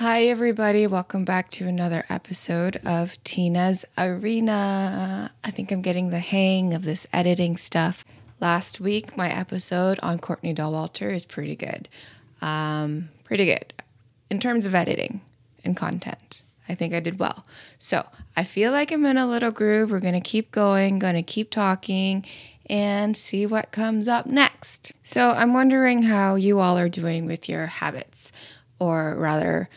Hi, everybody. Welcome back to another episode of Tina's Arena. I think I'm getting the hang of this editing stuff. Last week, my episode on Courtney Dauwalter is pretty good. Um, pretty good in terms of editing and content. I think I did well. So I feel like I'm in a little groove. We're going to keep going, going to keep talking and see what comes up next. So I'm wondering how you all are doing with your habits, or rather,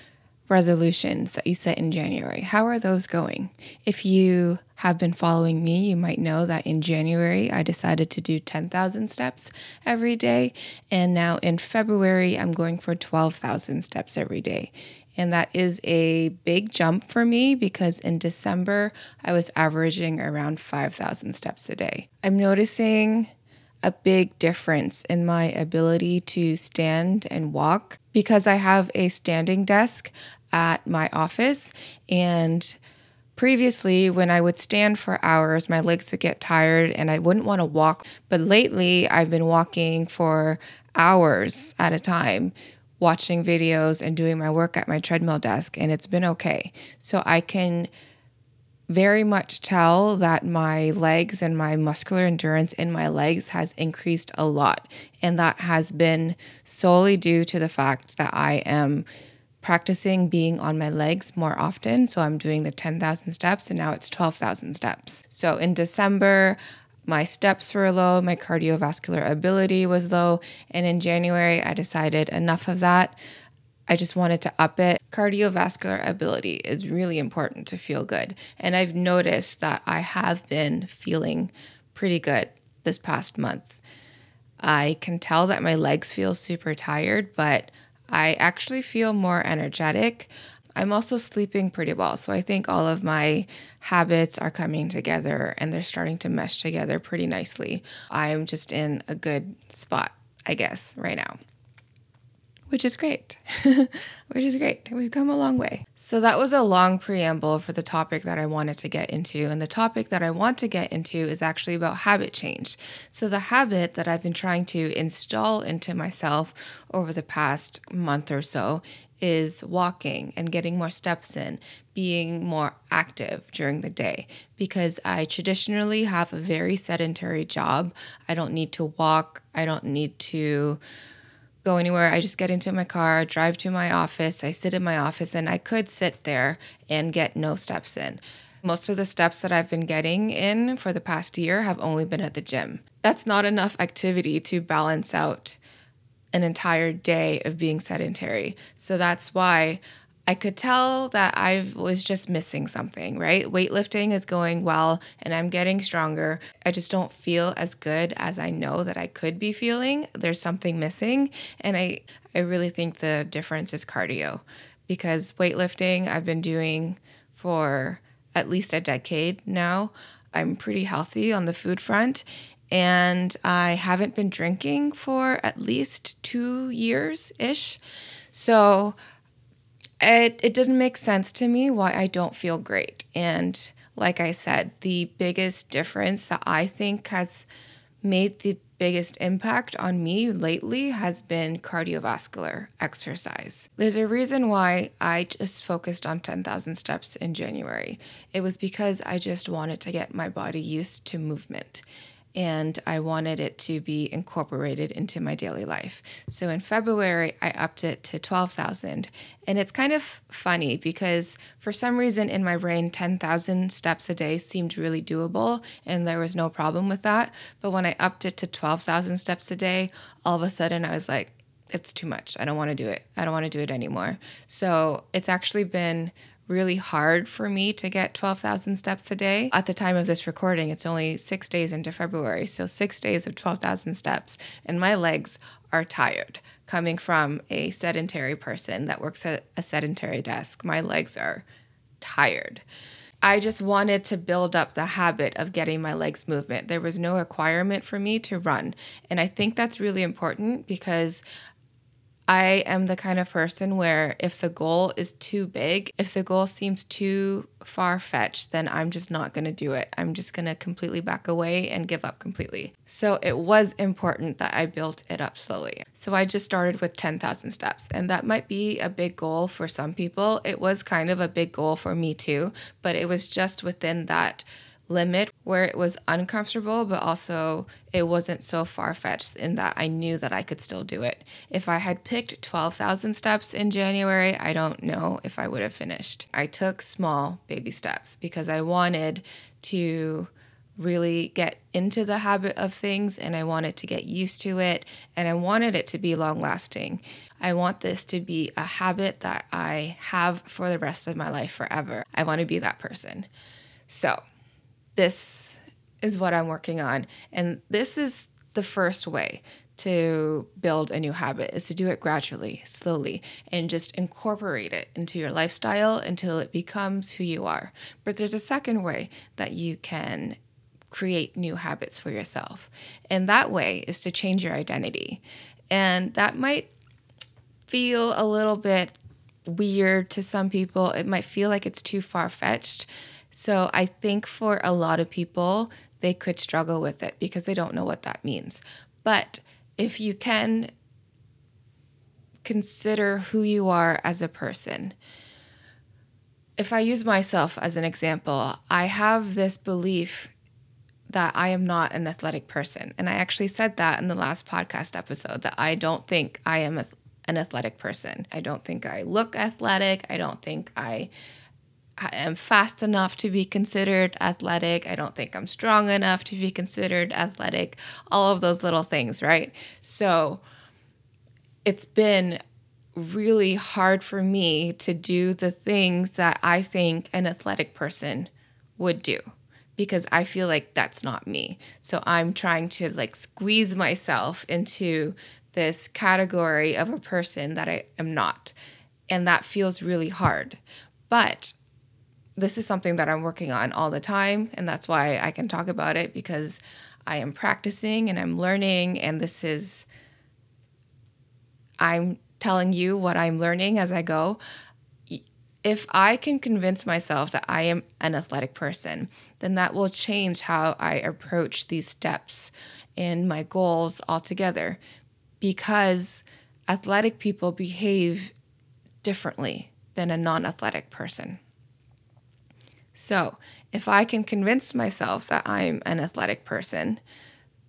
resolutions that you set in January. How are those going? If you have been following me, you might know that in January I decided to do 10,000 steps every day. And now in February, I'm going for 12,000 steps every day. And that is a big jump for me because in December, I was averaging around 5,000 steps a day. I'm noticing a big difference in my ability to stand and walk because I have a standing desk at my office. And previously, when I would stand for hours, my legs would get tired and I wouldn't want to walk. But lately, I've been walking for hours at a time. Watching videos and doing my work at my treadmill desk, and it's been okay. So I can very much tell that my legs and my muscular endurance in my legs has increased a lot. And that has been solely due to the fact that I am practicing being on my legs more often. So I'm doing the 10,000 steps and now it's 12,000 steps. So in December, my steps were low, my cardiovascular ability was low. And in January, I decided enough of that. I just wanted to up it. Cardiovascular ability is really important to feel good. And I've noticed that I have been feeling pretty good this past month. I can tell that my legs feel super tired, but I actually feel more energetic. I'm also sleeping pretty well. So I think all of my habits are coming together and they're starting to mesh together pretty nicely. I'm just in a good spot, I guess, right now which is great. which is great. We've come a long way. So, that was a long preamble for the topic that I wanted to get into. And the topic that I want to get into is actually about habit change. So, the habit that I've been trying to install into myself over the past month or so is walking and getting more steps in, being more active during the day because I traditionally have a very sedentary job. I don't need to walk, I don't need to go anywhere. I just get into my car, drive to my office. I sit in my office and I could sit there and get no steps in. Most of the steps that I've been getting in for the past year have only been at the gym. That's not enough activity to balance out an entire day of being sedentary. So that's why I could tell that I was just missing something, right? Weightlifting is going well and I'm getting stronger. I just don't feel as good as I know that I could be feeling. There's something missing. And I, I really think the difference is cardio because weightlifting I've been doing for at least a decade now. I'm pretty healthy on the food front and I haven't been drinking for at least two years ish. So it, it doesn't make sense to me why I don't feel great. And like I said, the biggest difference that I think has made the biggest impact on me lately has been cardiovascular exercise. There's a reason why I just focused on 10,000 steps in January. It was because I just wanted to get my body used to movement and I wanted it to be incorporated into my daily life. So in February, I upped it to 12,000. And it's kind of funny because for some reason in my brain, 10,000 steps a day seemed really doable and there was no problem with that. But when I upped it to 12,000 steps a day, all of a sudden I was like, it's too much. I don't want to do it. I don't want to do it anymore. So it's actually been really hard for me to get 12,000 steps a day. At the time of this recording, it's only six days into February. So, six days of 12,000 steps, and my legs are tired. Coming from a sedentary person that works at a sedentary desk, my legs are tired. I just wanted to build up the habit of getting my legs movement. There was no requirement for me to run. And I think that's really important because I am the kind of person where if the goal is too big, if the goal seems too far fetched, then I'm just not going to do it. I'm just going to completely back away and give up completely. So it was important that I built it up slowly. So I just started with 10,000 steps, and that might be a big goal for some people. It was kind of a big goal for me too, but it was just within that limit where it was uncomfortable, but also it wasn't so far fetched in that I knew that I could still do it. If I had picked 12,000 steps in January, I don't know if I would have finished. I took small baby steps because I wanted to really get into the habit of things and I wanted to get used to it and I wanted it to be long lasting. I want this to be a habit that I have for the rest of my life forever. I want to be that person. So, this is what I'm working on. And this is the first way to build a new habit is to do it gradually, slowly, and just incorporate it into your lifestyle until it becomes who you are. But there's a second way that you can create new habits for yourself. And that way is to change your identity. And that might feel a little bit weird to some people. It might feel like it's too far fetched. So I think for a lot of people, they could struggle with it because they don't know what that means. But if you can consider who you are as a person, if I use myself as an example, I have this belief that I am not an athletic person. And I actually said that in the last podcast episode that I don't think I am an athletic person. I don't think I look athletic. I don't think I am fast enough to be considered athletic. I don't think I'm strong enough to be considered athletic. All of those little things, right? So it's been really hard for me to do the things that I think an athletic person would do because I feel like that's not me. So I'm trying to like squeeze myself into this category of a person that I am not. And that feels really hard. But this is something that I'm working on all the time. And that's why I can talk about it because I am practicing and I'm learning. And this is, I'm telling you what I'm learning as I go. If I can convince myself that I am an athletic person, then that will change how I approach these steps and my goals altogether because athletic people behave differently than a non athletic person. So, if I can convince myself that I'm an athletic person,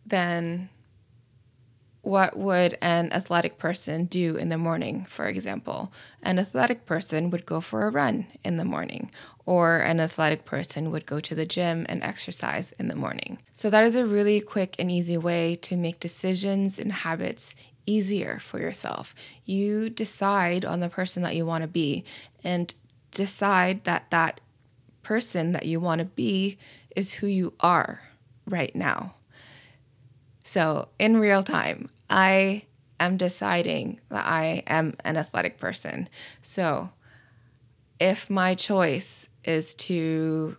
then what would an athletic person do in the morning, for example? An athletic person would go for a run in the morning, or an athletic person would go to the gym and exercise in the morning. So, that is a really quick and easy way to make decisions and habits easier for yourself. You decide on the person that you want to be and decide that that person that you want to be is who you are right now. So, in real time, I am deciding that I am an athletic person. So, if my choice is to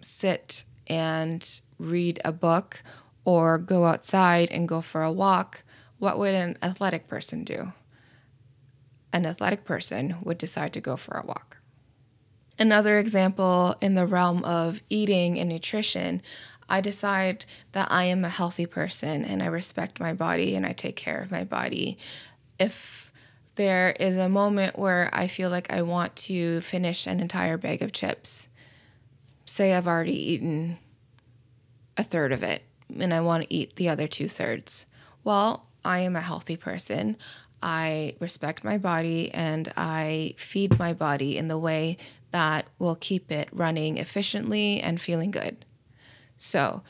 sit and read a book or go outside and go for a walk, what would an athletic person do? An athletic person would decide to go for a walk. Another example in the realm of eating and nutrition, I decide that I am a healthy person and I respect my body and I take care of my body. If there is a moment where I feel like I want to finish an entire bag of chips, say I've already eaten a third of it and I want to eat the other two thirds. Well, I am a healthy person. I respect my body and I feed my body in the way that will keep it running efficiently and feeling good. So,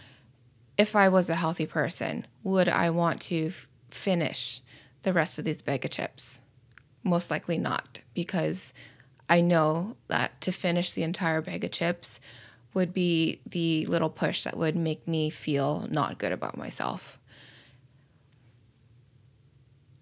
if I was a healthy person, would I want to f- finish the rest of these bag of chips? Most likely not, because I know that to finish the entire bag of chips would be the little push that would make me feel not good about myself.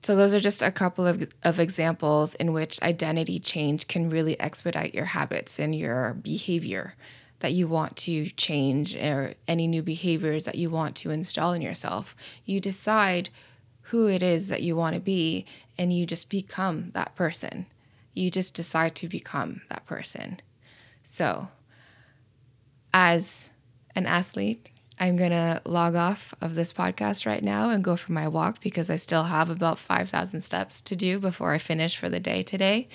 So, those are just a couple of, of examples in which identity change can really expedite your habits and your behavior that you want to change or any new behaviors that you want to install in yourself. You decide who it is that you want to be and you just become that person. You just decide to become that person. So, as an athlete, I'm going to log off of this podcast right now and go for my walk because I still have about 5,000 steps to do before I finish for the day today.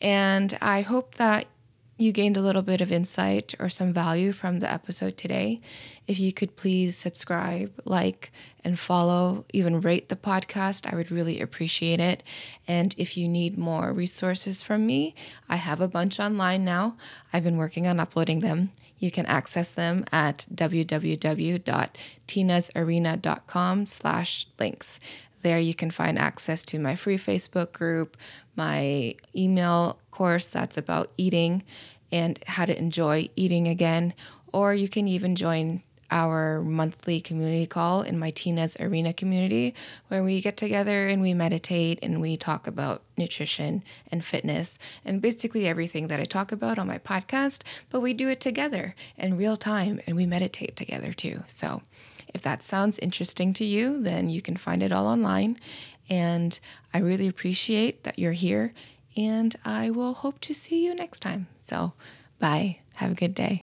And I hope that you gained a little bit of insight or some value from the episode today. If you could please subscribe, like, and follow, even rate the podcast, I would really appreciate it. And if you need more resources from me, I have a bunch online now. I've been working on uploading them. You can access them at www.tinasarena.com slash links. There you can find access to my free Facebook group, my email course that's about eating and how to enjoy eating again, or you can even join our monthly community call in my Tina's Arena community, where we get together and we meditate and we talk about nutrition and fitness and basically everything that I talk about on my podcast. But we do it together in real time and we meditate together too. So if that sounds interesting to you, then you can find it all online. And I really appreciate that you're here. And I will hope to see you next time. So, bye. Have a good day.